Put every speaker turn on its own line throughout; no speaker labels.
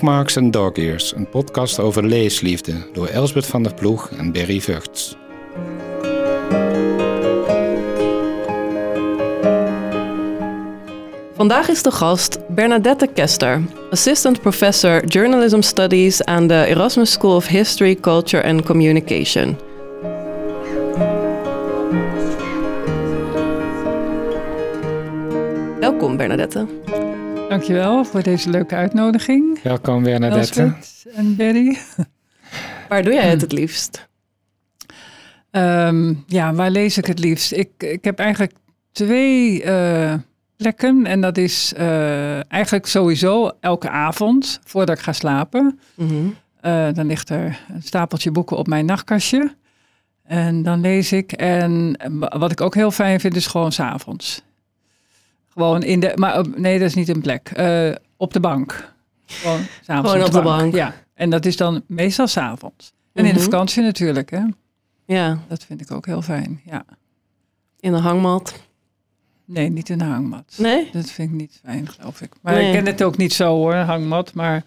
Bookmarks en Dog Ears, een podcast over leesliefde door Elsbeth van der Ploeg en Berry Vugts.
Vandaag is de gast Bernadette Kester, Assistant Professor Journalism Studies aan de Erasmus School of History, Culture and Communication. Welkom Bernadette.
Dankjewel voor deze leuke uitnodiging.
Welkom Bernadette.
Elsbeth en Berry.
Waar doe jij het het liefst?
Ehm, ja, waar lees ik het liefst? Ik, ik heb eigenlijk twee eh, plekken. En dat is eh, eigenlijk sowieso elke avond voordat ik ga slapen.
Mhm.
Eh, dan ligt er een stapeltje boeken op mijn nachtkastje. En dan lees ik. En wat ik ook heel fijn vind, is gewoon s'avonds. Gewoon in de. Maar nee, dat is niet een plek. Eh, op de bank. Gewoon s'avonds.
Gewoon op de bank.
Ja. En dat is dan meestal s'avonds. En in de
Mhm.
vakantie natuurlijk, hè.
Ja,
Dat vind ik ook heel fijn. Ja.
in de hangmat.
Nee, niet in de hangmat.
Nee?
Dat vind ik niet fijn, geloof ik. Maar
Nee.
ik ken het ook niet zo hoor, hangmat. Maar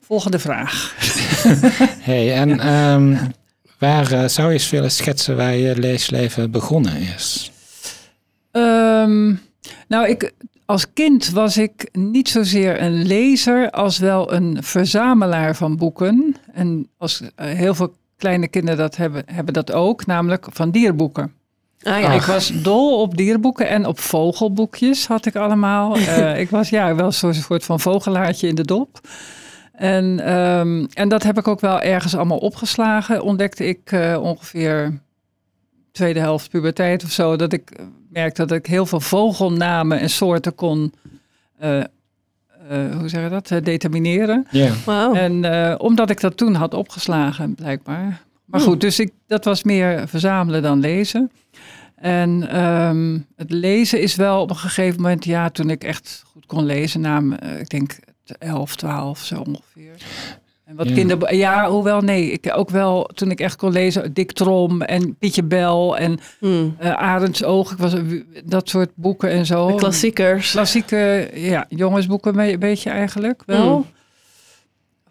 volgende vraag.
Hey, en ehm, waar eh, zou je eens willen schetsen waar je leesleven begonnen is?
Ehm, nou, ik, als kind was ik niet zozeer een lezer als wel een verzamelaar van boeken. En als, eh, heel veel kleine kinderen dat hebben, hebben dat ook, namelijk van dierboeken.
Ah ja.
Ik was dol op dierboeken en op vogelboekjes had ik allemaal. Eh, ik was ja, wel zo'n soort van vogelaartje in de dop. En, ehm, en dat heb ik ook wel ergens allemaal opgeslagen. Ontdekte ik eh, ongeveer tweede helft puberteit of zo. Dat ik merkte dat ik heel veel vogelnamen en soorten kon, eh, eh, hoe zeg je dat, eh, determineren.
Ja.
Wauw.
En eh, omdat ik dat toen had opgeslagen, blijkbaar. Maar
Hmm.
goed, dus ik, dat was meer verzamelen dan lezen. En ehm, het lezen is wel op een gegeven moment, ja, toen ik echt goed kon lezen, na, eh, ik denk 11, 12 zo ongeveer. En wat
Ja.
kinder, ja, hoewel nee, ik ook wel toen ik echt kon lezen, Dick Trom en Pietje Bel en
Hmm.
eh Arends Oog, ik was dat soort boeken en zo.
De klassiekers.
Klassieke ja, jongensboeken een beetje eigenlijk wel.
Mm.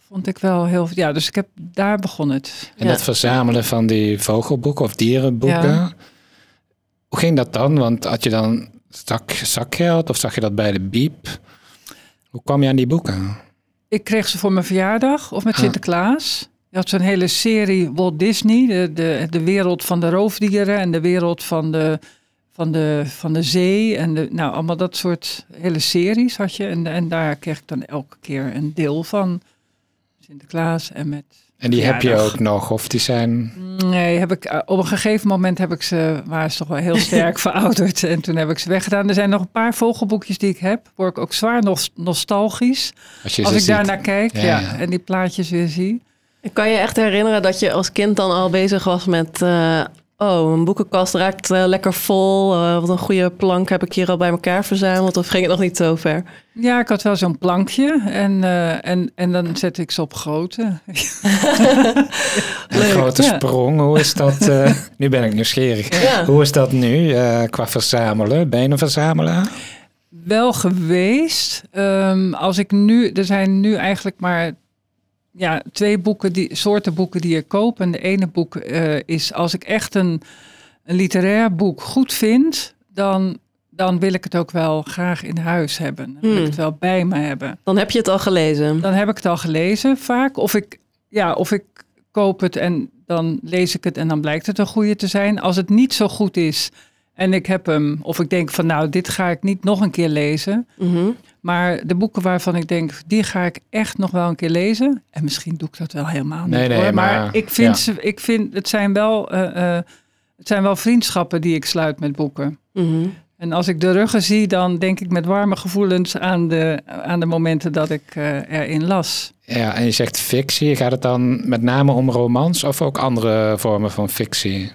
Vond ik wel heel... Ja, dus ik heb daar begonnen het.
En
Ja.
dat verzamelen van die vogelboeken of dierenboeken.
Ja.
Hoe ging dat dan? Want had je dan zak, zakgeld of zag je dat bij de biep? Hoe kwam je aan die boeken?
Ik kreeg ze voor mijn verjaardag of met. Sinterklaas. Je had zo'n hele serie Walt Disney. De, de, de wereld van de roofdieren en de wereld van de, van de, van de zee. En de, nou, allemaal dat soort hele series had je. En, en daar kreeg ik dan elke keer een deel van. Sinterklaas en met
En die heb je ook nog, of die zijn...
Nee, heb ik, eh, op een gegeven moment heb ik ze, waren ze toch wel heel sterk verouderd. En toen heb ik ze weggedaan. Er zijn nog een paar vogelboekjes die ik heb. Word ik ook zwaar nos- nostalgisch.
Als, je
Als
ze
ik daar naar kijk
Ja,
ja,
ja.
en die plaatjes weer zie.
Kan je echt herinneren dat je als kind dan al bezig was met... eh, oh, een boekenkast raakt eh, lekker vol. Eh, wat een goede plank heb ik hier al bij elkaar verzameld. Of ging het nog niet zo ver?
Ja, ik had wel zo'n plankje. En, eh, en, en dan zet ik ze op grootte.
Een grote
Ja.
sprong, hoe is dat? eh, nu ben ik nieuwsgierig.
Ja.
Hoe is dat nu eh, qua verzamelen? Ben je een verzamelaar?
Wel geweest. Ehm, als ik nu, er zijn nu eigenlijk maar ja, twee boeken, die, soorten boeken die ik koop. En de ene boek eh, is als ik echt een, een literair boek goed vind, dan, dan wil ik het ook wel graag in huis hebben. Dan wil
Hmm.
ik het wel bij me hebben.
Dan heb je het al gelezen.
Dan heb ik het al gelezen vaak. Of ik, ja, of ik koop het en dan lees ik het en dan blijkt het een goede te zijn. Als het niet zo goed is en ik heb hem, of ik denk van nou, dit ga ik niet nog een keer lezen.
Mhm.
Maar de boeken waarvan ik denk, die ga ik echt nog wel een keer lezen. En misschien doe ik dat wel helemaal niet
Nee, nee,
hoor. Maar,
maar-
ik vind,
ja.
ze, ik vind het zijn wel, eh, eh, het zijn wel vriendschappen die ik sluit met boeken.
Mhm.
En als ik de ruggen zie, dan denk ik met warme gevoelens aan de, aan de momenten dat ik eh, erin las.
Ja, en je zegt fictie. Gaat het dan met name om romans of ook andere vormen van fictie?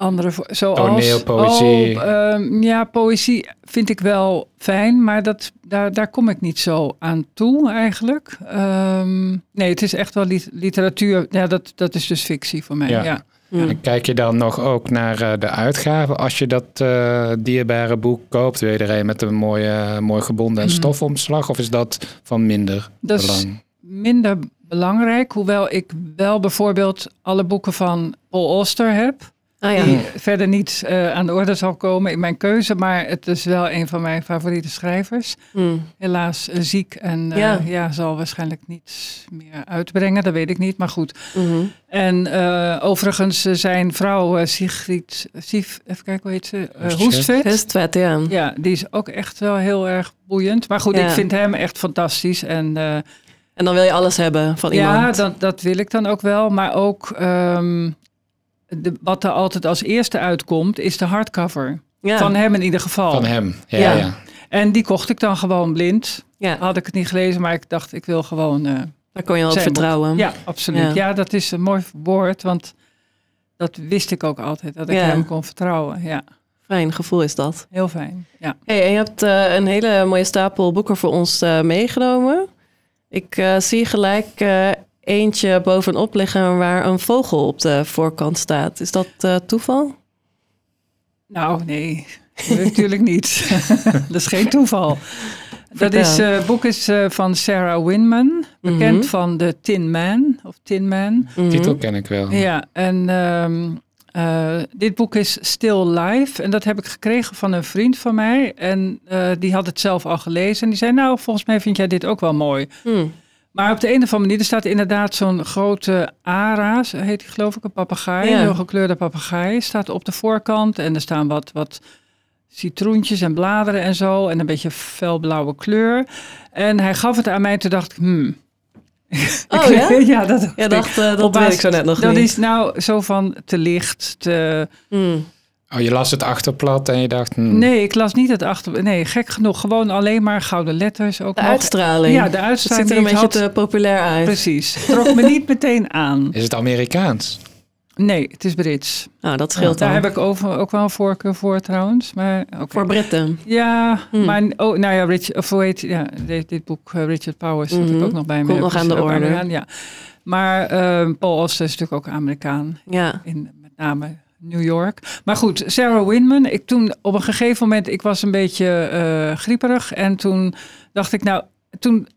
Andere, zoals...
Toneel, poëzie.
Oh, ja, poëzie vind ik wel fijn, maar dat, daar, daar kom ik niet zo aan toe eigenlijk. Ehm, nee, het is echt wel lit- literatuur. Ja, dat, dat is dus fictie voor mij,
Ja.
ja.
En kijk je dan nog ook naar eh, de uitgaven als je dat eh, dierbare boek koopt? Wil je er een met een mooie, mooi gebonden en
Mhm.
stofomslag? Of is dat van minder
Dat is
belang?
minder belangrijk. Hoewel ik wel bijvoorbeeld alle boeken van Paul heb.
Ah ja.
Die verder niet eh, aan de orde zal komen in mijn keuze. Maar het is wel een van mijn favoriete schrijvers.
Hmm.
Helaas eh, ziek en eh,
Ja.
ja. zal waarschijnlijk niets meer uitbrengen. Dat weet ik niet, maar goed.
Mhm.
En eh, overigens zijn vrouw eh, Sigrid, Sief, even kijken hoe heet ze?
Hoestvedt.
Hustvet, ja.
Ja, die is ook echt wel heel erg boeiend. Maar goed,
Ja.
ik vind hem echt fantastisch. En eh,
En dan wil je alles hebben van
ja,
iemand.
dat, dat wil ik dan ook wel. Maar ook ehm, de, wat er altijd als eerste uitkomt, is de hardcover.
ja.
Van hem in ieder geval.
Van hem, ja.
Ja.
ja.
En die kocht ik dan gewoon blind.
ja,
Had ik het niet gelezen, maar ik dacht, ik wil gewoon... eh,
daar kon je wel op vertrouwen.
ja, absoluut.
Ja.
Ja. dat is een mooi woord, want dat wist ik ook altijd. Dat ik
Ja.
hem kon vertrouwen. Ja,
Fijn gevoel is dat.
heel fijn. Ja.
Hey, en je hebt eh, een hele mooie stapel boeken voor ons eh, meegenomen. Ik eh, zie gelijk eh, eentje bovenop liggen waar een vogel op de voorkant staat. Is dat eh, toeval?
Nou, nee, natuurlijk niet. dat is geen toeval. Dat is, eh, boek is eh, van Sarah Winman, bekend
Mhm.
van de Tin Man of Tin Man.
Mhm.
Titel ken ik wel.
Ja, en ehm, eh, dit boek is Still Life en dat heb ik gekregen van een vriend van mij. En eh, die had het zelf al gelezen en die zei, nou, volgens mij vind jij dit ook wel mooi.
Hmm.
Maar op de een of andere manier, er staat inderdaad zo'n grote ara, zo heet die geloof ik, een papegaai,
Ja.
een heel gekleurde papegaai, staat op de voorkant. En er staan wat, wat citroentjes en bladeren en zo, en een beetje felblauwe kleur. En hij gaf het aan mij, toen dacht ik, hmm.
Oh ja?
ja, dat ik.
dacht, eh, dat weet ik zo net nog
Dat
niet.
is nou zo van te licht, te...
Hmm.
Oh, je las het achterblad en je dacht... hmm,
Nee, ik las niet het achter... Nee, gek genoeg, gewoon alleen maar gouden letters. Ook
De
nog.
uitstraling.
Ja, de
Het
uitstraling
ziet er een beetje te populair uit.
Precies. Trok me niet meteen aan.
Is het Amerikaans?
Nee, het is Brits.
Nou, dat scheelt
Daar heb ik over, ook wel een voorkeur voor trouwens. Maar, oké.
Voor Britten.
Ja,
Hmm.
maar oh, nou ja, Rich, of hoe heet, ja dit, dit boek, eh, Richard Powers, had ik ook nog bij me.
Komt nog
Dus
aan de orde.
Ja. Maar eh, Paul Auster is natuurlijk ook Amerikaan,
Ja.
in met name New York. Maar goed, Sarah Winman, ik toen op een gegeven moment, ik was een beetje eh grieperig. En toen dacht ik, nou, toen,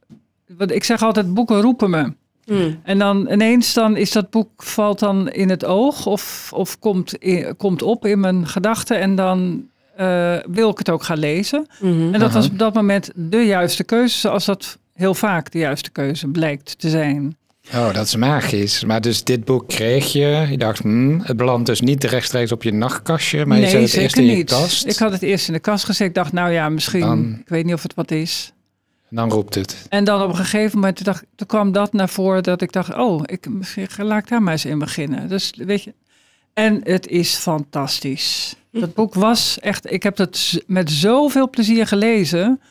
wat ik zeg altijd, boeken roepen me.
Hmm.
En dan ineens dan is dat boek valt dan in het oog of, of komt, komt op in mijn gedachten en dan eh, wil ik het ook gaan lezen.
Mhm.
En dat
Aha.
was op dat moment de juiste keuze, zoals dat heel vaak de juiste keuze blijkt te zijn.
Oh, dat is magisch. Maar dus dit boek kreeg je. Je dacht, hmm, het belandt dus niet rechtstreeks op je nachtkastje, maar je zet het eerst in je kast.
Ik had het eerst in de kast gezet. Ik dacht, nou ja, misschien,
Dan-
ik weet niet of het wat is.
En dan roept het.
En dan op een gegeven moment toen, dacht, toen kwam dat naar voren dat ik dacht, oh, ik, misschien laat ik daar maar eens in beginnen. Dus weet je, en het is fantastisch. Dat boek was echt, ik heb het met zoveel plezier gelezen.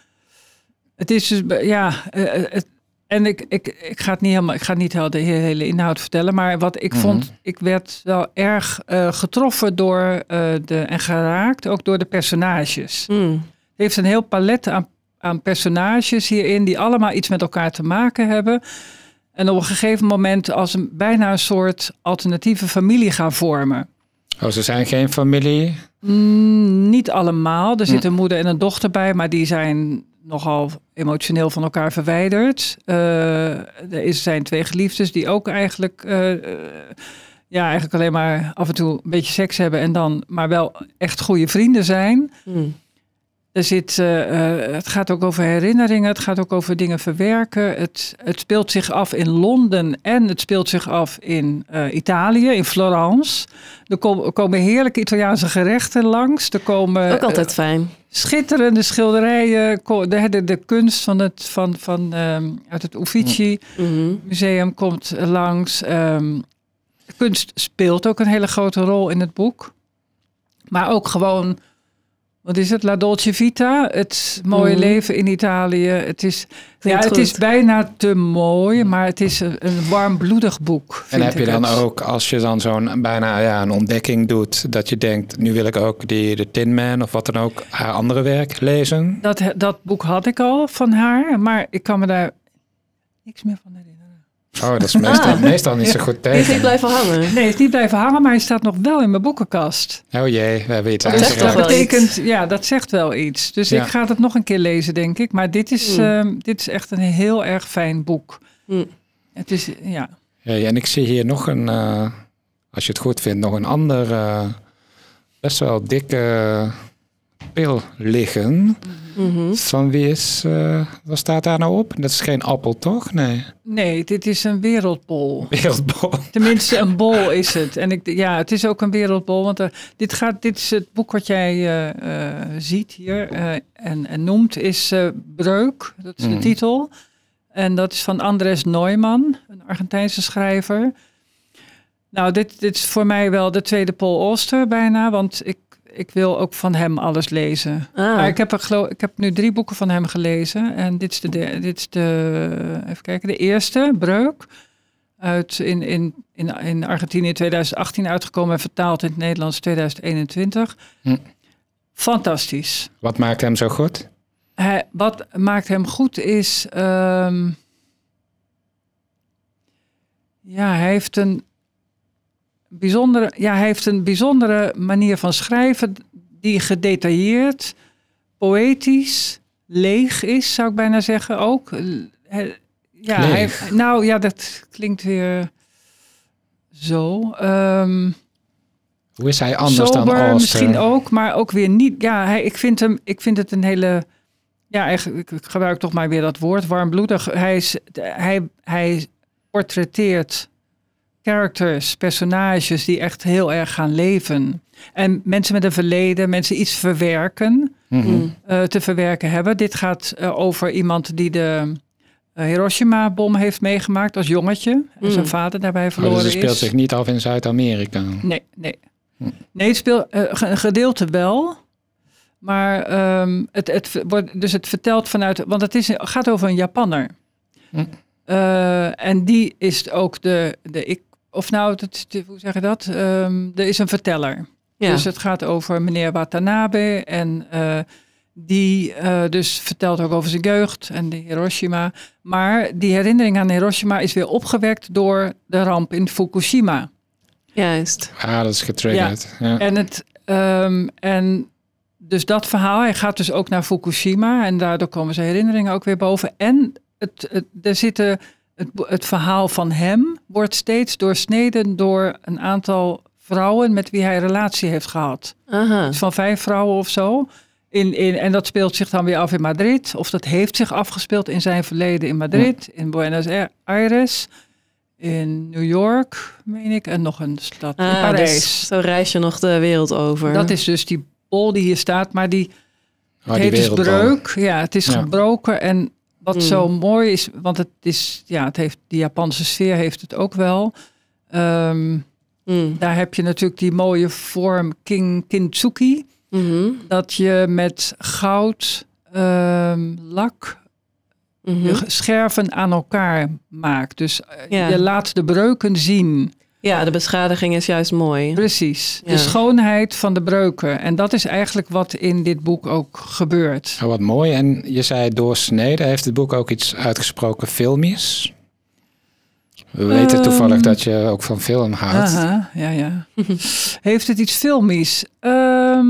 Het is dus, ja, eh, het, en ik, ik, ik ga het niet helemaal, ik ga niet heel de hele inhoud vertellen, maar wat ik
Mhm.
vond, ik werd wel erg eh, getroffen door eh, de, en geraakt ook door de personages.
Hmm.
Het heeft een heel palet aan, aan personages hierin die allemaal iets met elkaar te maken hebben. En op een gegeven moment als een bijna een soort alternatieve familie gaan vormen.
Oh, ze zijn geen familie.
Mm, niet allemaal. Er zit een moeder en een dochter bij, maar die zijn nogal emotioneel van elkaar verwijderd. Eh, er zijn twee geliefdes die ook eigenlijk, eh, eh, ja, eigenlijk alleen maar af en toe een beetje seks hebben en dan maar wel echt goede vrienden zijn.
Hmm.
Er zit, eh, eh, het gaat ook over herinneringen, het gaat ook over dingen verwerken. Het, het speelt zich af in Londen en het speelt zich af in eh, Italië, in Florence. Er kom- komen heerlijke Italiaanse gerechten langs. Er komen
Ook altijd fijn.
schitterende schilderijen. De, de, de kunst van het, van, van, ehm, uit het Uffizi
Mhm.
museum komt langs. Ehm, kunst speelt ook een hele grote rol in het boek. Maar ook gewoon, wat is het? La Dolce Vita. Het mooie
Mhm.
leven in Italië. Het is, ja, het
goed.
is bijna te mooi, maar het is een, een warmbloedig boek.
En heb je dan
het.
ook, als je dan zo'n bijna ja, een ontdekking doet, dat je denkt, nu wil ik ook die de Tin Man of wat dan ook, haar andere werk lezen?
Dat, dat boek had ik al van haar, maar ik kan me daar niks meer van herinneren.
Oh, dat is meestal,
Ah.
meestal niet zo goed
Die is niet
tegen.
blijven hangen.
Nee, het is niet blijven hangen, maar hij staat nog wel in mijn boekenkast.
Oh jee, we hebben iets
Dat zegt
Dat betekent,
iets.
ja, dat zegt wel iets. Dus
Ja.
ik ga het nog een keer lezen, denk ik. Maar dit is,
Hmm.
ehm, dit is echt een heel erg fijn boek.
Hmm.
Het is, ja.
Hey, en ik zie hier nog een, eh, als je het goed vindt, nog een ander eh, best wel dikke pil liggen.
Mhm.
Van wie is, eh, wat staat daar nou op? Dat is geen appel, toch? Nee,
Nee, dit is een wereldbol.
wereldbol.
Tenminste, een bol is het. En ik, ja, het is ook een wereldbol. Want eh, dit, gaat, dit is het boek wat jij eh, ziet hier en, en noemt, is Breuk. Dat is de
Mm.
titel. En dat is van Andres Neumann, een Argentijnse schrijver. Nou, dit, dit is voor mij wel de tweede Paul Auster bijna. Want ik, ik wil ook van hem alles lezen.
Ah.
Maar ik heb, er geloof, ik heb nu drie boeken van hem gelezen. En dit is de, de- dit is de, even kijken, de eerste, Breuk. Uit in, in, in, in Argentinië 2018 uitgekomen en vertaald in het Nederlands 2021.
Hm.
Fantastisch.
Wat maakt hem zo goed?
Hij, wat maakt hem goed is. ehm, ja, hij heeft een bijzondere, ja, hij heeft een bijzondere manier van schrijven die gedetailleerd, poëtisch, leeg is, zou ik bijna zeggen ook. Ja, hij, nou ja, dat klinkt weer zo. Ehm
Hoe is hij anders dan Auster?
misschien ook, maar ook weer niet. Ja, hij, ik, vind hem, ik vind het een hele. Ja, eigenlijk, ik gebruik toch maar weer dat woord, warmbloedig. Hij, is, hij, hij portretteert characters, personages die echt heel erg gaan leven. En mensen met een verleden, mensen iets verwerken,
Mhm.
Mm.
eh, te verwerken hebben. Dit gaat eh, over iemand die de eh, Hiroshima-bom heeft meegemaakt als jongetje. En zijn
Mm.
vader daarbij
Oh,
verloren
dus het speelt
is.
zich niet af in Zuid-Amerika.
Nee, nee.
Hm.
Nee, het speelt eh, een gedeelte wel. Maar ehm, het, het wordt dus het vertelt vanuit. Want het is, gaat over een Japanner.
Hm.
Eh, en die is ook de, de ik. Of nou, dat, hoe zeg je dat? Ehm, er is een verteller.
Ja.
Dus het gaat over meneer Watanabe. En eh, die eh, dus vertelt ook over zijn jeugd en de Hiroshima. Maar die herinnering aan Hiroshima is weer opgewekt door de ramp in Fukushima.
Juist.
Ah, dat is getriggerd. Ja.
En, het, ehm, en dus dat verhaal, hij gaat dus ook naar Fukushima en daardoor komen zijn herinneringen ook weer boven. En het, het, er zitten, het, verhaal van hem wordt steeds doorsneden door een aantal vrouwen met wie hij een relatie heeft gehad.
Aha.
Iets van vijf vrouwen of zo. In, in, en dat speelt zich dan weer af in Madrid. Of dat heeft zich afgespeeld in zijn verleden in Madrid, in Buenos Aires, in New York, meen ik. En nog een stad in
Ah,
Parijs.
dus zo reis je nog de wereld over.
Dat is dus die bol die hier staat, maar die,
Oh,
het
die
heet dus breuk. Ja, het is
Ja.
gebroken. En wat
Mm.
zo mooi is, want het is, ja, het heeft, die Japanse sfeer heeft het ook wel. Ehm,
Mm.
daar heb je natuurlijk die mooie vorm king, kintsugi.
Mhm.
Dat je met goud, ehm, lak,
Mhm.
je scherven aan elkaar maakt. Dus eh,
Ja.
je laat de breuken zien.
Ja, de beschadiging is juist mooi.
Precies.
Ja.
De schoonheid van de breuken. En dat is eigenlijk wat in dit boek ook gebeurt.
Oh, wat mooi. En je zei doorsneden. Heeft het boek ook iets uitgesproken filmies? We weten
Ehm.
toevallig dat je ook van film houdt.
Aha, ja, ja. Heeft het iets filmies? Ehm,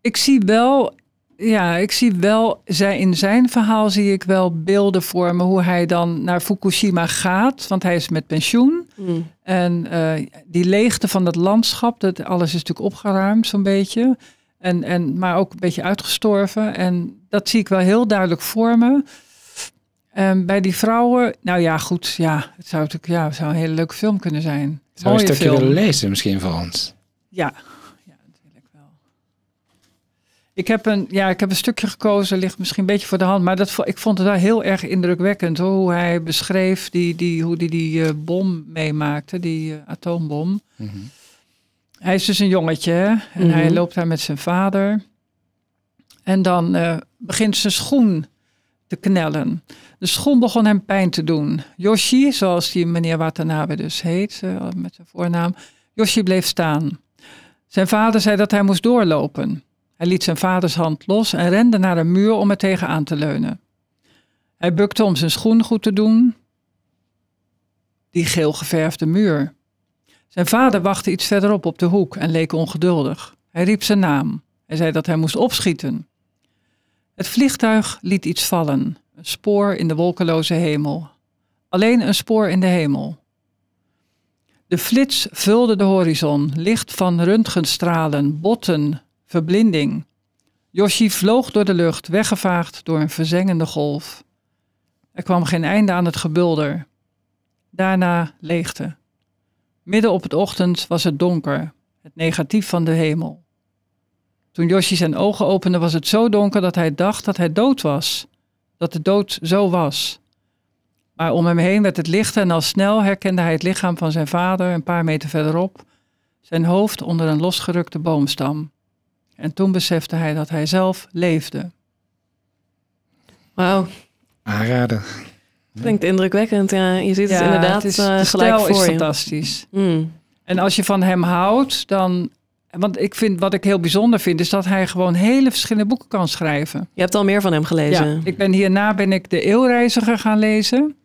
ik zie wel, ja, ik zie wel, zij, in zijn verhaal zie ik wel beelden voor me hoe hij dan naar Fukushima gaat, want hij is met pensioen.
Mm.
En eh, die leegte van het landschap, dat alles is natuurlijk opgeruimd zo'n beetje. En, en, maar ook een beetje uitgestorven. En dat zie ik wel heel duidelijk voor me. En bij die vrouwen, nou ja, goed, ja, het zou natuurlijk ja, het zou een hele leuke film kunnen zijn.
Zou je een stukje
film.
willen lezen misschien voor ons?
Ja. Ik heb, een, ja, ik heb een stukje gekozen, ligt misschien een beetje voor de hand, maar dat, ik vond het wel heel erg indrukwekkend hoor, hoe hij beschreef die, die, hoe hij die, die eh, bom meemaakte, die eh, atoombom.
Mhm.
Hij is dus een jongetje hè? en hij
Mhm.
loopt daar met zijn vader. En dan eh, begint zijn schoen te knellen. De schoen begon hem pijn te doen. Yoshi, zoals die meneer Watanabe dus heet, met zijn voornaam. Yoshi bleef staan. Zijn vader zei dat hij moest doorlopen. Hij liet zijn vaders hand los en rende naar een muur om er tegenaan te leunen. Hij bukte om zijn schoen goed te doen. die geel geverfde muur. Zijn vader wachtte iets verderop op de hoek en leek ongeduldig. Hij riep zijn naam. Hij zei dat hij moest opschieten. Het vliegtuig liet iets vallen. Een spoor in de wolkeloze hemel. Alleen een spoor in de hemel. De flits vulde de horizon, licht van röntgenstralen, botten, verblinding. Yoshi vloog door de lucht, weggevaagd door een verzengende golf. Er kwam geen einde aan het gebulder. Daarna leegte. Midden op het ochtend was het donker, het negatief van de hemel. Toen Yoshi zijn ogen opende was het zo donker dat hij dacht dat hij dood was. Dat de dood zo was. Maar om hem heen werd het lichter en al snel herkende hij het lichaam van zijn vader een paar meter verderop, zijn hoofd onder een losgerukte boomstam. En toen besefte hij dat hij zelf leefde.
Wauw,
Aanraden.
klinkt indrukwekkend. Ja, je ziet het
Ja,
inderdaad
het is, de
gelijk
stijl is
je.
fantastisch.
Mm.
En als je van hem houdt, dan. Want ik vind, wat ik heel bijzonder vind, is dat hij gewoon hele verschillende boeken kan schrijven.
Je hebt al meer van hem gelezen.
Ja, ik ben hierna ben ik de Eeuwreiziger gaan lezen.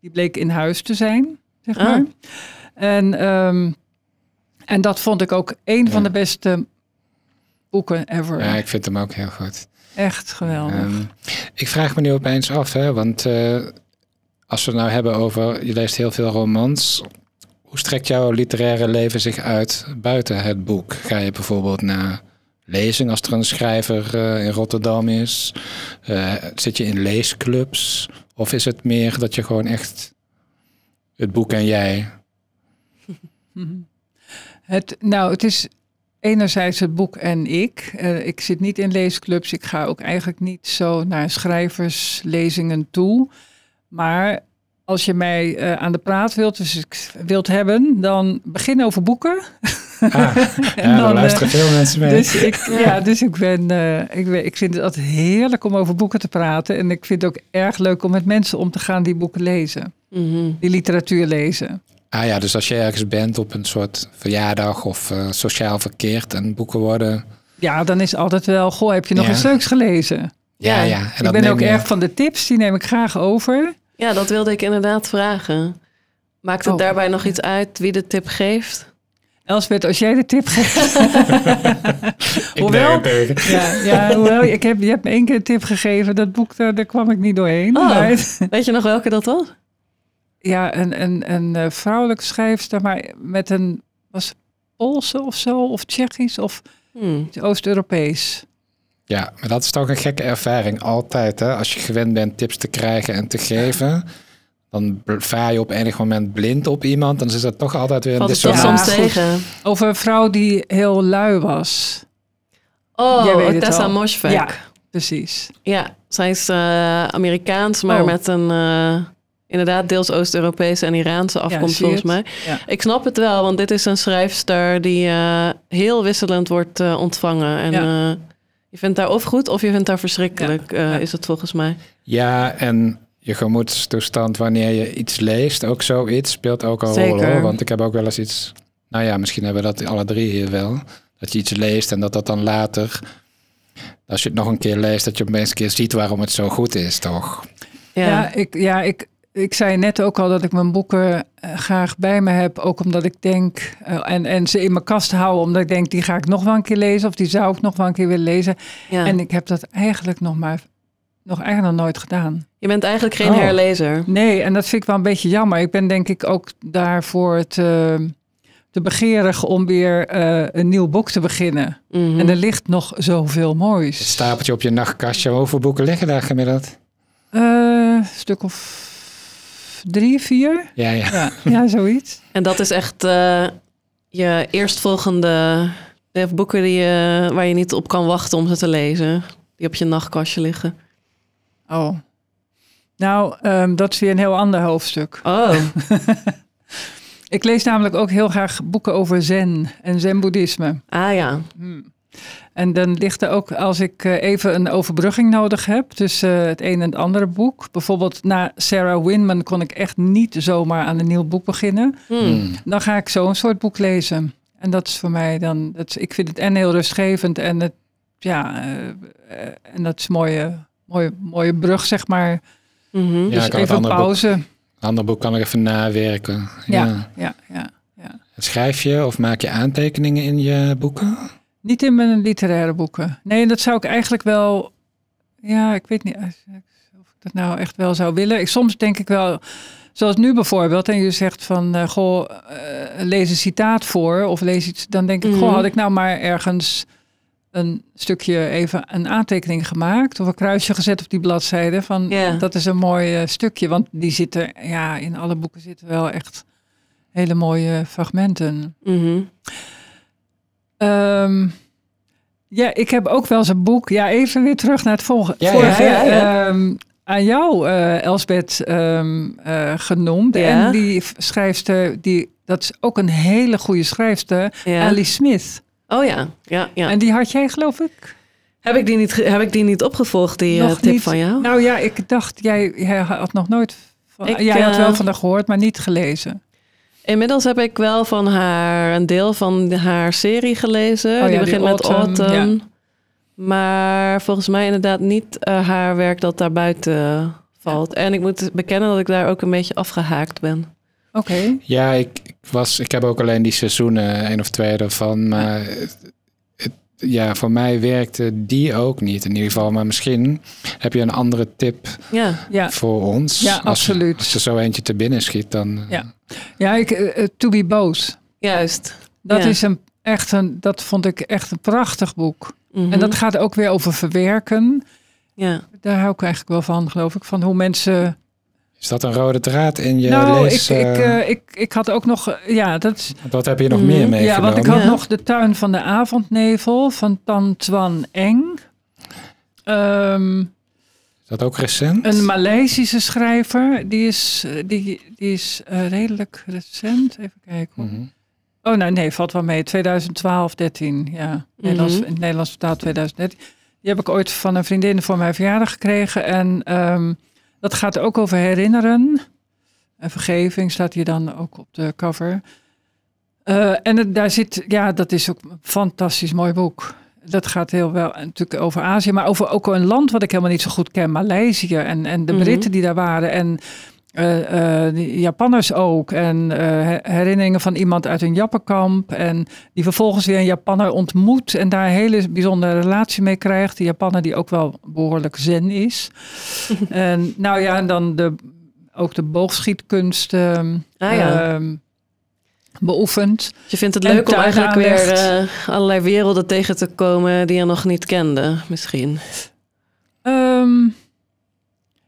Die bleek in huis te zijn, zeg
Ah.
maar. En, ehm, en dat vond ik ook een van de beste boeken ever.
Ja, ik vind hem ook heel goed.
Echt geweldig.
Ehm, ik vraag me nu opeens af, hè, want eh, als we het nou hebben over, je leest heel veel romans. Hoe strekt jouw literaire leven zich uit buiten het boek? Ga je bijvoorbeeld naar lezing als er een schrijver eh, in Rotterdam is? Eh, zit je in leesclubs? Of is het meer dat je gewoon echt het boek en jij?
Het, nou, het is enerzijds het boek en ik. Eh, ik zit niet in leesclubs. Ik ga ook eigenlijk niet zo naar schrijverslezingen toe. Maar als je mij eh, aan de praat wilt, dus ik wilt hebben, dan begin over boeken.
Ah, ja,
dan,
daar
eh,
luisteren veel mensen mee.
Dus ik, ja, dus ik ben, eh, ik, ben- ik vind het altijd heerlijk om over boeken te praten. En ik vind het ook erg leuk om met mensen om te gaan die boeken lezen.
Mhm.
Die literatuur lezen.
Ah ja, dus als je ergens bent op een soort verjaardag of eh, sociaal verkeerd en boeken worden...
Ja, dan is altijd wel, goh, heb je nog
Ja.
iets leuks gelezen?
Ja,
Ja,
ja. En
ik
dat
ben ook
je-
erg van de tips, die neem ik graag over.
Ja, dat wilde ik inderdaad vragen. Maakt het
Oh.
daarbij nog iets uit wie de tip geeft?
Elsbeth, als jij de tip geeft.
Ik
Hoewel-
ben er tegen.
ja, ja, hoewel, ik heb, je hebt me één keer een tip gegeven. Dat boek, daar, daar kwam ik niet doorheen.
Oh.
Maar,
Weet je nog welke dat was?
Ja, een, een, een eh, vrouwelijke schrijfster, maar met een, was Poolse of zo, of Tsjechisch, of
Hmm.
Oost-Europees.
Ja, maar dat is toch een gekke ervaring altijd. Hè? Als je gewend bent tips te krijgen en te geven, dan vaar je op enig moment blind op iemand. Dan is dat toch altijd weer een
Valt het toch
dissonant.
soms
Ja,
tegen?
Over een vrouw die heel lui was.
Oh, Tessa. Moschweg.
Ja.
Ja.
Precies.
zij is eh, Amerikaans, maar
Oh.
met een eh, inderdaad deels Oost-Europese en Iraanse afkomst volgens mij.
Ja.
Ik snap het wel, want dit is een schrijfster die eh, heel wisselend wordt eh, ontvangen. En
Ja.
eh, je vindt haar of goed of je vindt haar verschrikkelijk, eh,
Ja.
is het volgens mij.
Ja, en je gemoedstoestand wanneer je iets leest, ook zoiets, speelt ook een rol. Hoor. Want ik heb ook wel eens iets, nou ja, misschien hebben we dat alle drie hier wel. Dat je iets leest en dat dat dan later, als je het nog een keer leest, dat je opeens een keer ziet waarom het zo goed is, toch?
Ja,
Ja, ik, ja ik, ik zei net ook al dat ik mijn boeken eh, graag bij me heb. Ook omdat ik denk, eh, en, en ze in mijn kast hou, omdat ik denk, die ga ik nog wel een keer lezen. Of die zou ik nog wel een keer willen lezen.
ja.
En ik heb dat eigenlijk nog maar, nog eigenlijk nog nooit gedaan.
je bent eigenlijk geen
Oh.
herlezer.
Nee, en dat vind ik wel een beetje jammer. Ik ben denk ik ook daarvoor te, te begeerig om weer eh, een nieuw boek te beginnen.
Mhm.
En er ligt nog zoveel
Het
moois.
stapeltje op je nachtkastje, hoeveel boeken liggen daar gemiddeld?
Eh, een stuk of drie, vier?
Ja, ja.
Ja, ja zoiets.
En dat is echt eh, je eerstvolgende de boeken die je, waar je niet op kan wachten om ze te lezen. Die op je nachtkastje liggen.
Oh. Nou, ehm, dat is weer een heel ander hoofdstuk.
Oh,
Ik lees namelijk ook heel graag boeken over zen en zen-boeddhisme.
ah ja.
En dan ligt er ook, als ik eh, even een overbrugging nodig heb tussen het een en het andere boek. Bijvoorbeeld na Sarah Winman kon ik echt niet zomaar aan een nieuw boek beginnen.
Hmm.
Hmm.
Dan ga ik zo'n soort boek lezen. En dat is voor mij dan, dat is, ik vind het en heel rustgevend en het, ja, eh, eh, en dat is een mooie, mooie, mooie brug, zeg maar.
Mhm.
Ja,
dus even
andere boek-
pauze.
Een ander boek kan ik even nawerken.
Ja, ja, ja. ja.
Schrijf je of maak je aantekeningen in je boeken?
Niet in mijn literaire boeken. Nee, dat zou ik eigenlijk wel. Ja, ik weet niet of ik dat nou echt wel zou willen. Ik, soms denk ik wel, zoals nu bijvoorbeeld, en je zegt van, uh, goh, uh, lees een citaat voor of lees iets, dan denk ik, goh,
Mhm.
had ik nou maar ergens een stukje even een aantekening gemaakt of een kruisje gezet op die bladzijde van, dat is een mooi eh, stukje, want die zitten, ja, in alle boeken zitten wel echt hele mooie fragmenten.
Mhm.
Ehm, ja, ik heb ook wel eens een boek. Ja, even weer terug naar het volgende.
Ja,
vorige.
ja, ja.
ehm, aan jou, eh Elsbeth, ehm, eh, genoemd. En die schrijfster, die, dat is ook een hele goede schrijfster. Alice Smith.
Oh ja, ja, ja.
En die had jij, geloof ik?
Heb ik die niet, heb ik die niet opgevolgd, die eh,
Nog
tip
niet.
van jou?
Nou ja, ik dacht, jij, jij had nog nooit... Van,
Ik,
jij had wel van haar gehoord, maar niet gelezen.
Inmiddels heb ik wel van haar een deel van haar serie gelezen.
Oh ja,
die
die
begint met
Autumn,
Autumn. Maar volgens mij inderdaad niet eh, haar werk dat daar buiten valt. En ik moet bekennen dat ik daar ook een beetje afgehaakt ben.
Oké.
Ja, ik, ik was, ik heb ook alleen die seizoenen, één of twee ervan. Maar ja, voor mij werkte die ook niet in ieder geval. Maar misschien heb je een andere tip
Ja,
Ja.
voor ons.
Ja,
Als-
absoluut.
Als er zo eentje te binnen schiet, dan...
Ja. Ja, ik, eh, eh, To Be Both.
juist.
Dat
Ja.
is een echt een, dat vond ik echt een prachtig boek.
Mhm.
En dat gaat ook weer over verwerken.
Ja.
Daar hou ik eigenlijk wel van, geloof ik. Van hoe mensen.
Is dat een rode draad in je
nou,
lees?
ik, ik,
eh,
eh, ik, ik had ook nog. eh, Ja, dat
wat heb je nog
Mhm.
meer meegenomen?
ja, want ik had
Ja.
nog de tuin van de avondnevel van Tan Twan Eng. Ehm,
Is dat ook recent?
een Maleisische schrijver. Die is, die, die is eh, redelijk recent. Even kijken.
Mhm.
Oh, nou nee, valt wel mee. 2012, 13. Ja, Nederlands, in het Nederlands vertaald 2013. Die heb ik ooit van een vriendin voor mijn verjaardag gekregen. En ehm, dat gaat ook over herinneren. En vergeving staat hier dan ook op de cover. Eh, en het, daar zit, ja, dat is ook een fantastisch mooi boek. Dat gaat heel wel natuurlijk over Azië, maar over ook een land wat ik helemaal niet zo goed ken, Maleisië en, en de
Mhm.
Britten die daar waren. En eh, eh, Japanners ook. En her- herinneringen van iemand uit een Jappenkamp. En die vervolgens weer een Japanner ontmoet. En daar een hele bijzondere relatie mee krijgt. Die Japanner die ook wel behoorlijk zen is. en nou ja, en dan de, ook de boogschietkunst ehm,
Ah ja.
ehm, beoefent.
Je vindt het leuk om eigenlijk weer allerlei werelden tegen te komen die je nog niet kende, misschien.
Ehm,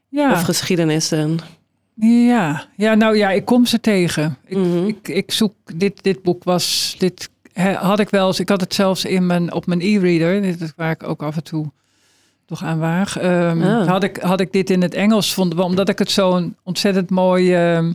ja,
Of geschiedenissen.
Ja, ja, nou ja, ik kom ze tegen. Ik,
Mhm.
ik, ik zoek, dit, dit boek was, dit hè, had ik wel eens, ik had het zelfs in mijn, op mijn e-reader, dit is waar ik ook af en toe toch aan waag. Ehm,
Ah.
had, ik, had ik dit in het Engels, vond, omdat ik het zo'n ontzettend mooie ehm,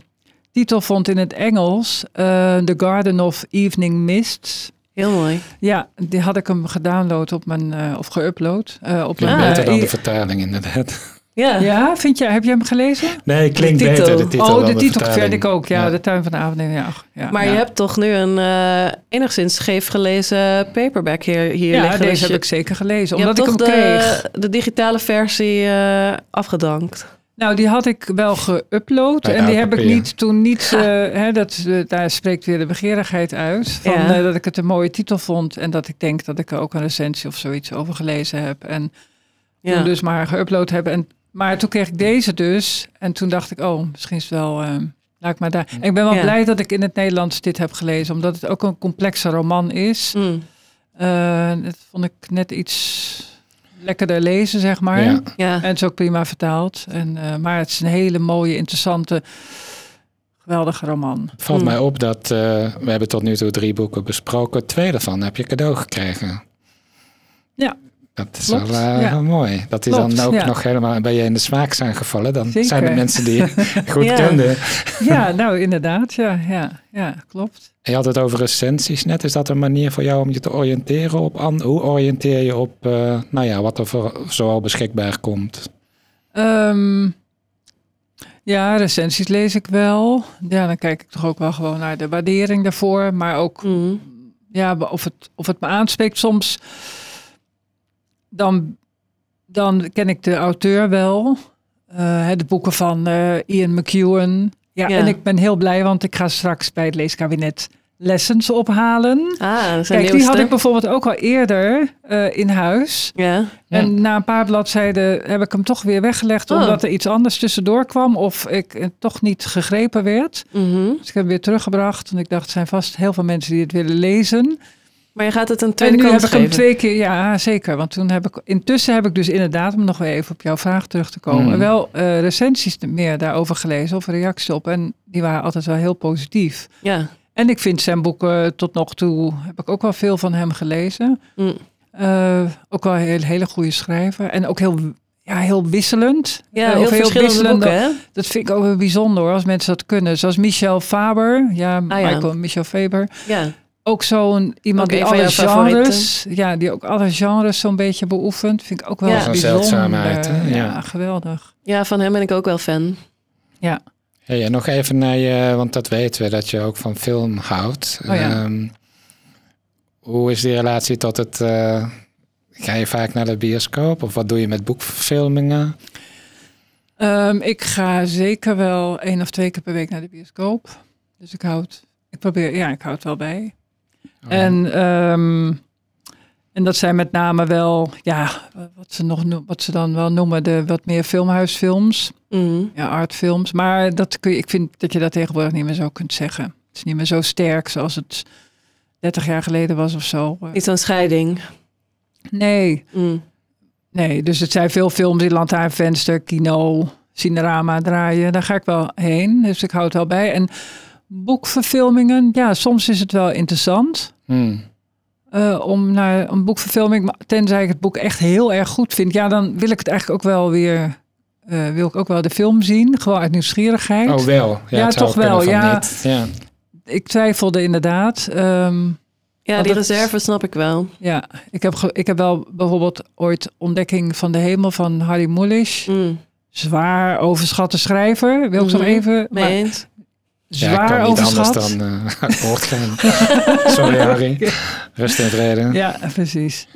titel vond in het Engels. eh, The Garden of Evening Mists.
Heel mooi.
Ja, die had ik hem gedownload op mijn, eh, of geüpload. eh op mijn,
beter dan de vertaling inderdaad.
Ja.
Ja, vind je, heb je hem gelezen?
Nee, klinkt
De
beter de titel
oh, de titel vind ik ook. Ja,
Ja.
de tuin van de avond. nee, Ja, ja,
Maar
ja.
je hebt toch nu een eh, enigszins scheef gelezen paperback hier, hier
ja,
liggen.
deze
dus
heb
je-
ik zeker gelezen.
je
Omdat ik hem
toch
kreeg.
de, de digitale versie eh, afgedankt.
Nou, die had ik wel geüpload. En die heb ik niet toen niet. eh, hè, dat, daar spreekt weer de begeerigheid uit. Van,
Ja.
dat ik het een mooie titel vond. En dat ik denk dat ik er ook een recensie of zoiets over gelezen heb. En
Ja.
toen dus maar geüpload hebben. En, maar toen kreeg ik deze dus. En toen dacht ik, oh, misschien is het wel. eh, laat ik maar daar. En ik ben wel
Ja.
blij dat ik in het Nederlands dit heb gelezen. Omdat het ook een complexe roman is.
Mm.
Eh, dat vond ik net iets lekkerder lezen, zeg maar.
Ja.
ja.
En het is ook prima vertaald. En, eh, maar het is een hele mooie, interessante, geweldige roman.
Het valt
Hmm.
mij op dat eh, we hebben tot nu toe drie boeken besproken. Twee daarvan heb je cadeau gekregen.
Ja.
Dat is
Klopt,
wel eh,
ja.
mooi. Dat die
Klopt,
dan ook
ja.
nog helemaal bij je in de smaak zijn gevallen. Dan
Zeker.
zijn het mensen die je goed
Ja.
kenden.
Ja, nou inderdaad. Ja, ja, ja klopt.
En je had het over recensies net. Is dat een manier voor jou om je te oriënteren op... an- Hoe oriënteer je op eh, nou ja, wat er voor, zoal beschikbaar komt?
Ehm, ja, recensies lees ik wel. Ja, dan kijk ik toch ook wel gewoon naar de waardering daarvoor. Maar ook
Mm.
ja, of, het, of het me aanspreekt soms. Dan, dan ken ik de auteur wel. Eh, de boeken van eh, Ian McEwan. Ja,
Ja.
en ik ben heel blij, want ik ga straks bij het leeskabinet lessons ophalen.
Ah,
Kijk, die had ik bijvoorbeeld ook al eerder eh, in huis.
Ja.
Ja.
En na een paar bladzijden heb ik hem toch weer weggelegd,
Oh.
omdat er iets anders tussendoor kwam of ik toch niet gegrepen werd.
Mhm.
Dus ik heb hem weer teruggebracht. En ik dacht, er zijn vast heel veel mensen die het willen lezen.
Maar je gaat het een
En
tweede
nu heb ik hem twee keer, ja zeker. Want toen heb ik, intussen heb ik dus inderdaad, om nog even op jouw vraag terug te komen,
Mm.
wel eh, recensies meer daarover gelezen of reacties op. En die waren altijd wel heel positief.
Ja.
En ik vind zijn boeken tot nog toe, heb ik ook wel veel van hem gelezen.
Mm.
Eh, ook wel een hele, hele goede schrijver. En ook heel, ja, heel wisselend.
Ja,
Eh,
heel verschillende
wisselend.
boeken, hè?
Dat vind ik ook wel bijzonder hoor, als mensen dat kunnen. Zoals Michel Faber. Ja,
Ah, ja.
Michael Michel Faber.
Ja.
Ook zo'n iemand
Ook
die
een van
alle
favorieten.
genres, ja, die ook alle genres zo'n beetje beoefent. Vind ik ook wel
Ja.
Bijzonder.
zeldzaamheid, hè?
Ja,
Ja.
geweldig.
ja, van hem ben ik ook wel fan.
Ja.
Hey, en nog even naar je, want dat weten we dat je ook van film houdt.
Oh ja.
Ehm, hoe is die relatie tot het? eh, ga je vaak naar de bioscoop of wat doe je met boekverfilmingen?
Ehm, ik ga zeker wel één of twee keer per week naar de bioscoop. Dus ik houd, ik probeer, ja, ik houd wel bij.
Oh,
En, ehm, en dat zijn met name wel, ja, wat ze, nog, wat ze dan wel noemen, de wat meer filmhuisfilms.
Mhm.
Ja, artfilms. Maar dat kun je, ik vind dat je dat tegenwoordig niet meer zo kunt zeggen. Het is niet meer zo sterk zoals het 30 jaar geleden was of zo.
Niet zo'n scheiding.
Nee,
Mm.
nee. Dus het zijn veel films in Lantaarnvenster, Kino, Cinerama draaien. Daar ga ik wel heen. Dus ik hou het wel bij. En boekverfilmingen, ja, soms is het wel interessant.
hmm.
eh, om naar een boekverfilming, tenzij ik het boek echt heel erg goed vind, ja, dan wil ik het eigenlijk ook wel weer, eh, wil ik ook wel de film zien, gewoon uit nieuwsgierigheid.
Oh wel, ja,
Ja,
het zou
toch wel,
van
ja.
niet. ja.
Ik twijfelde inderdaad. ehm,
Ja, die reserve snap ik wel.
ja, ik heb, ik heb wel bijvoorbeeld ooit Ontdekking van de Hemel van Harry Mulisch.
Mm.
Zwaar overschatte schrijver. Wil ik nog
Mhm.
even.
Mee
Maar
eens?
Ja, ik
zwaar
kan niet
overschat.
anders dan eh akkoord gaan. Sorry Harry, rust in vrede.
Ja, precies.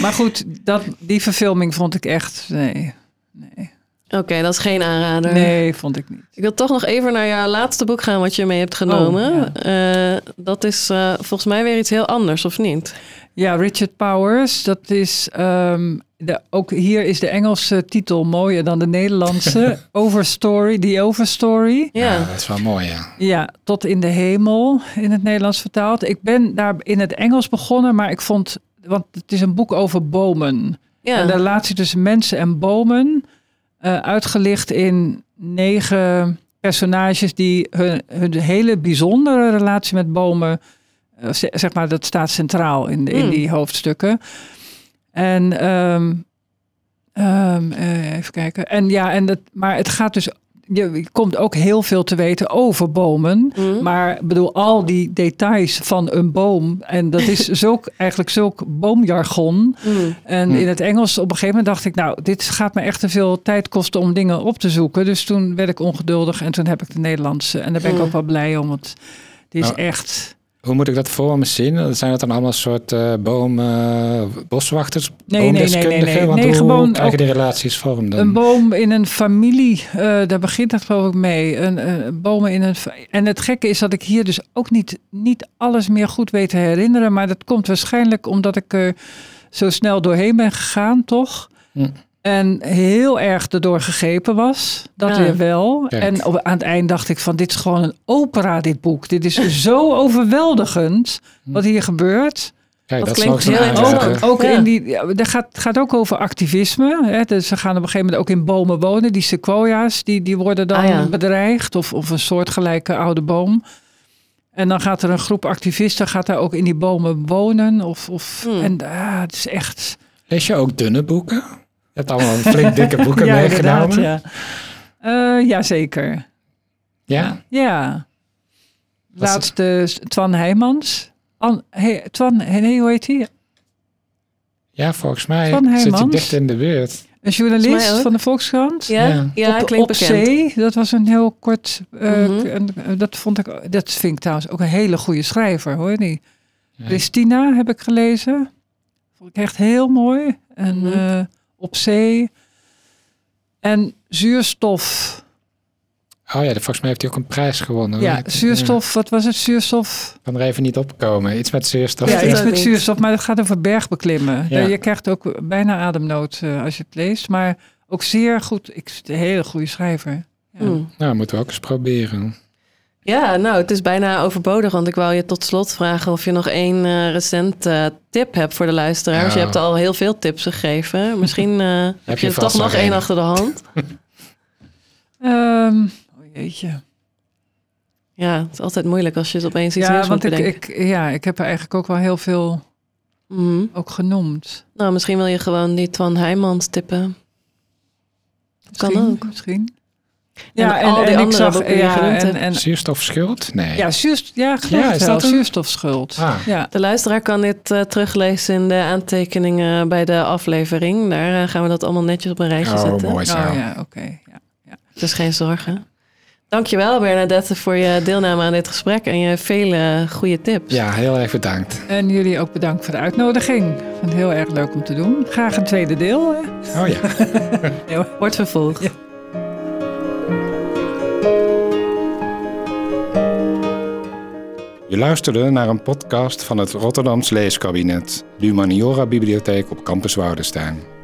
Maar goed, dat, die verfilming vond ik echt. Nee. Nee,
Oké, dat is geen aanrader.
nee vond ik niet.
Ik wil toch nog even naar jouw laatste boek gaan wat je mee hebt genomen.
Oh,
Eh, dat is eh, volgens mij weer iets heel anders, of niet?
Ja, Richard Powers, dat is. ehm, de, ook hier is de Engelse titel mooier dan de Nederlandse. Overstory, The Overstory.
Ja.
Ja, dat is wel mooi, ja.
Ja, tot in de hemel in het Nederlands vertaald. Ik ben daar in het Engels begonnen, maar ik vond, want het is een boek over bomen.
Ja.
En de relatie tussen mensen en bomen, eh, uitgelicht in negen personages die hun, hun hele bijzondere relatie met bomen, zeg maar, dat staat centraal in, de- in
Hmm.
die hoofdstukken. En ehm, ehm, eh, even kijken. En ja, en dat, maar het gaat dus. Je, komt ook heel veel te weten over bomen.
Mm.
Maar ik bedoel, al die details van een boom. En dat is zulk, eigenlijk zulk boomjargon.
Mm.
En
Hm.
in het Engels op een gegeven moment dacht ik, nou, dit gaat me echt te veel tijd kosten om dingen op te zoeken. Dus toen werd ik ongeduldig en toen heb ik de Nederlandse. En daar ben ik ook wel blij om, want die is
Nou,
echt...
Hoe moet ik dat voor me zien? Zijn het dan allemaal soort eh bomen, boswachters,
Nee, nee, nee, nee,
boomdeskundigen?
nee.
Want
Nee,
hoe
gewoon
krijgen die relaties vorm dan?
Een boom in een familie, eh, daar begint dat geloof ik mee. Een, een bomen in een. En het gekke is dat ik hier dus ook niet, niet alles meer goed weet te herinneren. Maar dat komt waarschijnlijk omdat ik er zo snel doorheen ben gegaan, toch?
Hm.
En heel erg erdoor gegrepen was. Dat
Ja.
weer wel.
Kijk.
En op, aan het eind dacht ik van dit is gewoon een opera, dit boek. Dit is zo overweldigend wat hier gebeurt.
Kijk,
dat klinkt heel interessant.
Ook
Ja.
in die, ja, dat gaat, gaat ook over activisme. Hè. Dus ze gaan op een gegeven moment ook in bomen wonen. Die sequoia's, die, die worden dan
Ah, ja.
bedreigd. Of, of een soortgelijke oude boom. En dan gaat er een groep activisten gaat daar ook in die bomen wonen. Of, of,
Hmm.
En ah, het is echt...
Lees je ook dunne boeken? Je hebt allemaal flink dikke boeken
ja,
meegenomen.
ja. Eh, Jazeker.
Ja?
Ja.
Was het-
Laatste Twan Heijmans. An, hey, Twan, nee, hoe heet hij?
Ja, volgens mij zit je
Heijmans.
dicht in de buurt.
Een journalist van de Volkskrant.
Ja,
Ja.
ja.
op, op
bekend.
zee, dat was een heel kort. eh,
Mhm.
en, eh, dat vond ik. Dat vind ik trouwens ook een hele goede schrijver hoor. Die
Ja.
Christina heb ik gelezen. Vond ik echt heel mooi. En
Mhm.
eh, op zee. En zuurstof.
Oh ja, volgens mij heeft hij ook een prijs gewonnen.
Ja, zuurstof, wat was het? Zuurstof.
Ik kan er even niet opkomen. Iets met zuurstof.
Ja, iets
het
met
niet.
zuurstof, maar het gaat over bergbeklimmen.
Ja.
Je krijgt ook bijna ademnood eh, als je het leest. Maar ook zeer goed, ik, een hele goede schrijver. Ja.
Hmm.
Nou, moeten we ook eens proberen.
Ja, nou, het is bijna overbodig, want ik wou je tot slot vragen of je nog één eh, recent eh, tip hebt voor de luisteraars.
Ja.
Je hebt al heel veel tips gegeven. Misschien eh, heb je
je
er toch nog één achter de hand.
Ehm, oh jeetje.
Ja, het is altijd moeilijk als je het opeens iets
Ja,
nieuws moet
want ik,
bedenken.
ik, ja, ik heb er eigenlijk ook wel heel veel
Mhm.
ook genoemd.
Nou, misschien wil je gewoon die Twan Heijmans tippen. Kan
Misschien,
ook.
Misschien.
En al die andere die je genoemd
en,
Zuurstofschuld? Nee.
ja, zuurst, ja,
Ja, is dat hem?
Zuurstofschuld.
Ah.
Ja.
De luisteraar kan dit eh, teruglezen in de aantekeningen bij de aflevering. Daar eh, gaan we dat allemaal netjes op een rijtje
Oh,
zetten.
mooi zo.
Oh ja, oké. ja.
Dus geen zorgen. Dankjewel Bernadette voor je deelname aan dit gesprek en je vele goede tips.
Ja, heel erg bedankt.
En jullie ook bedankt voor de uitnodiging. Ik vond het heel erg leuk om te doen. Graag een tweede deel. Hè?
Oh ja.
Wordt vervolgd.
Ja.
Je luisterde naar een podcast van het Rotterdams Leeskabinet, de Humaniora Bibliotheek op Campus Woudenstein.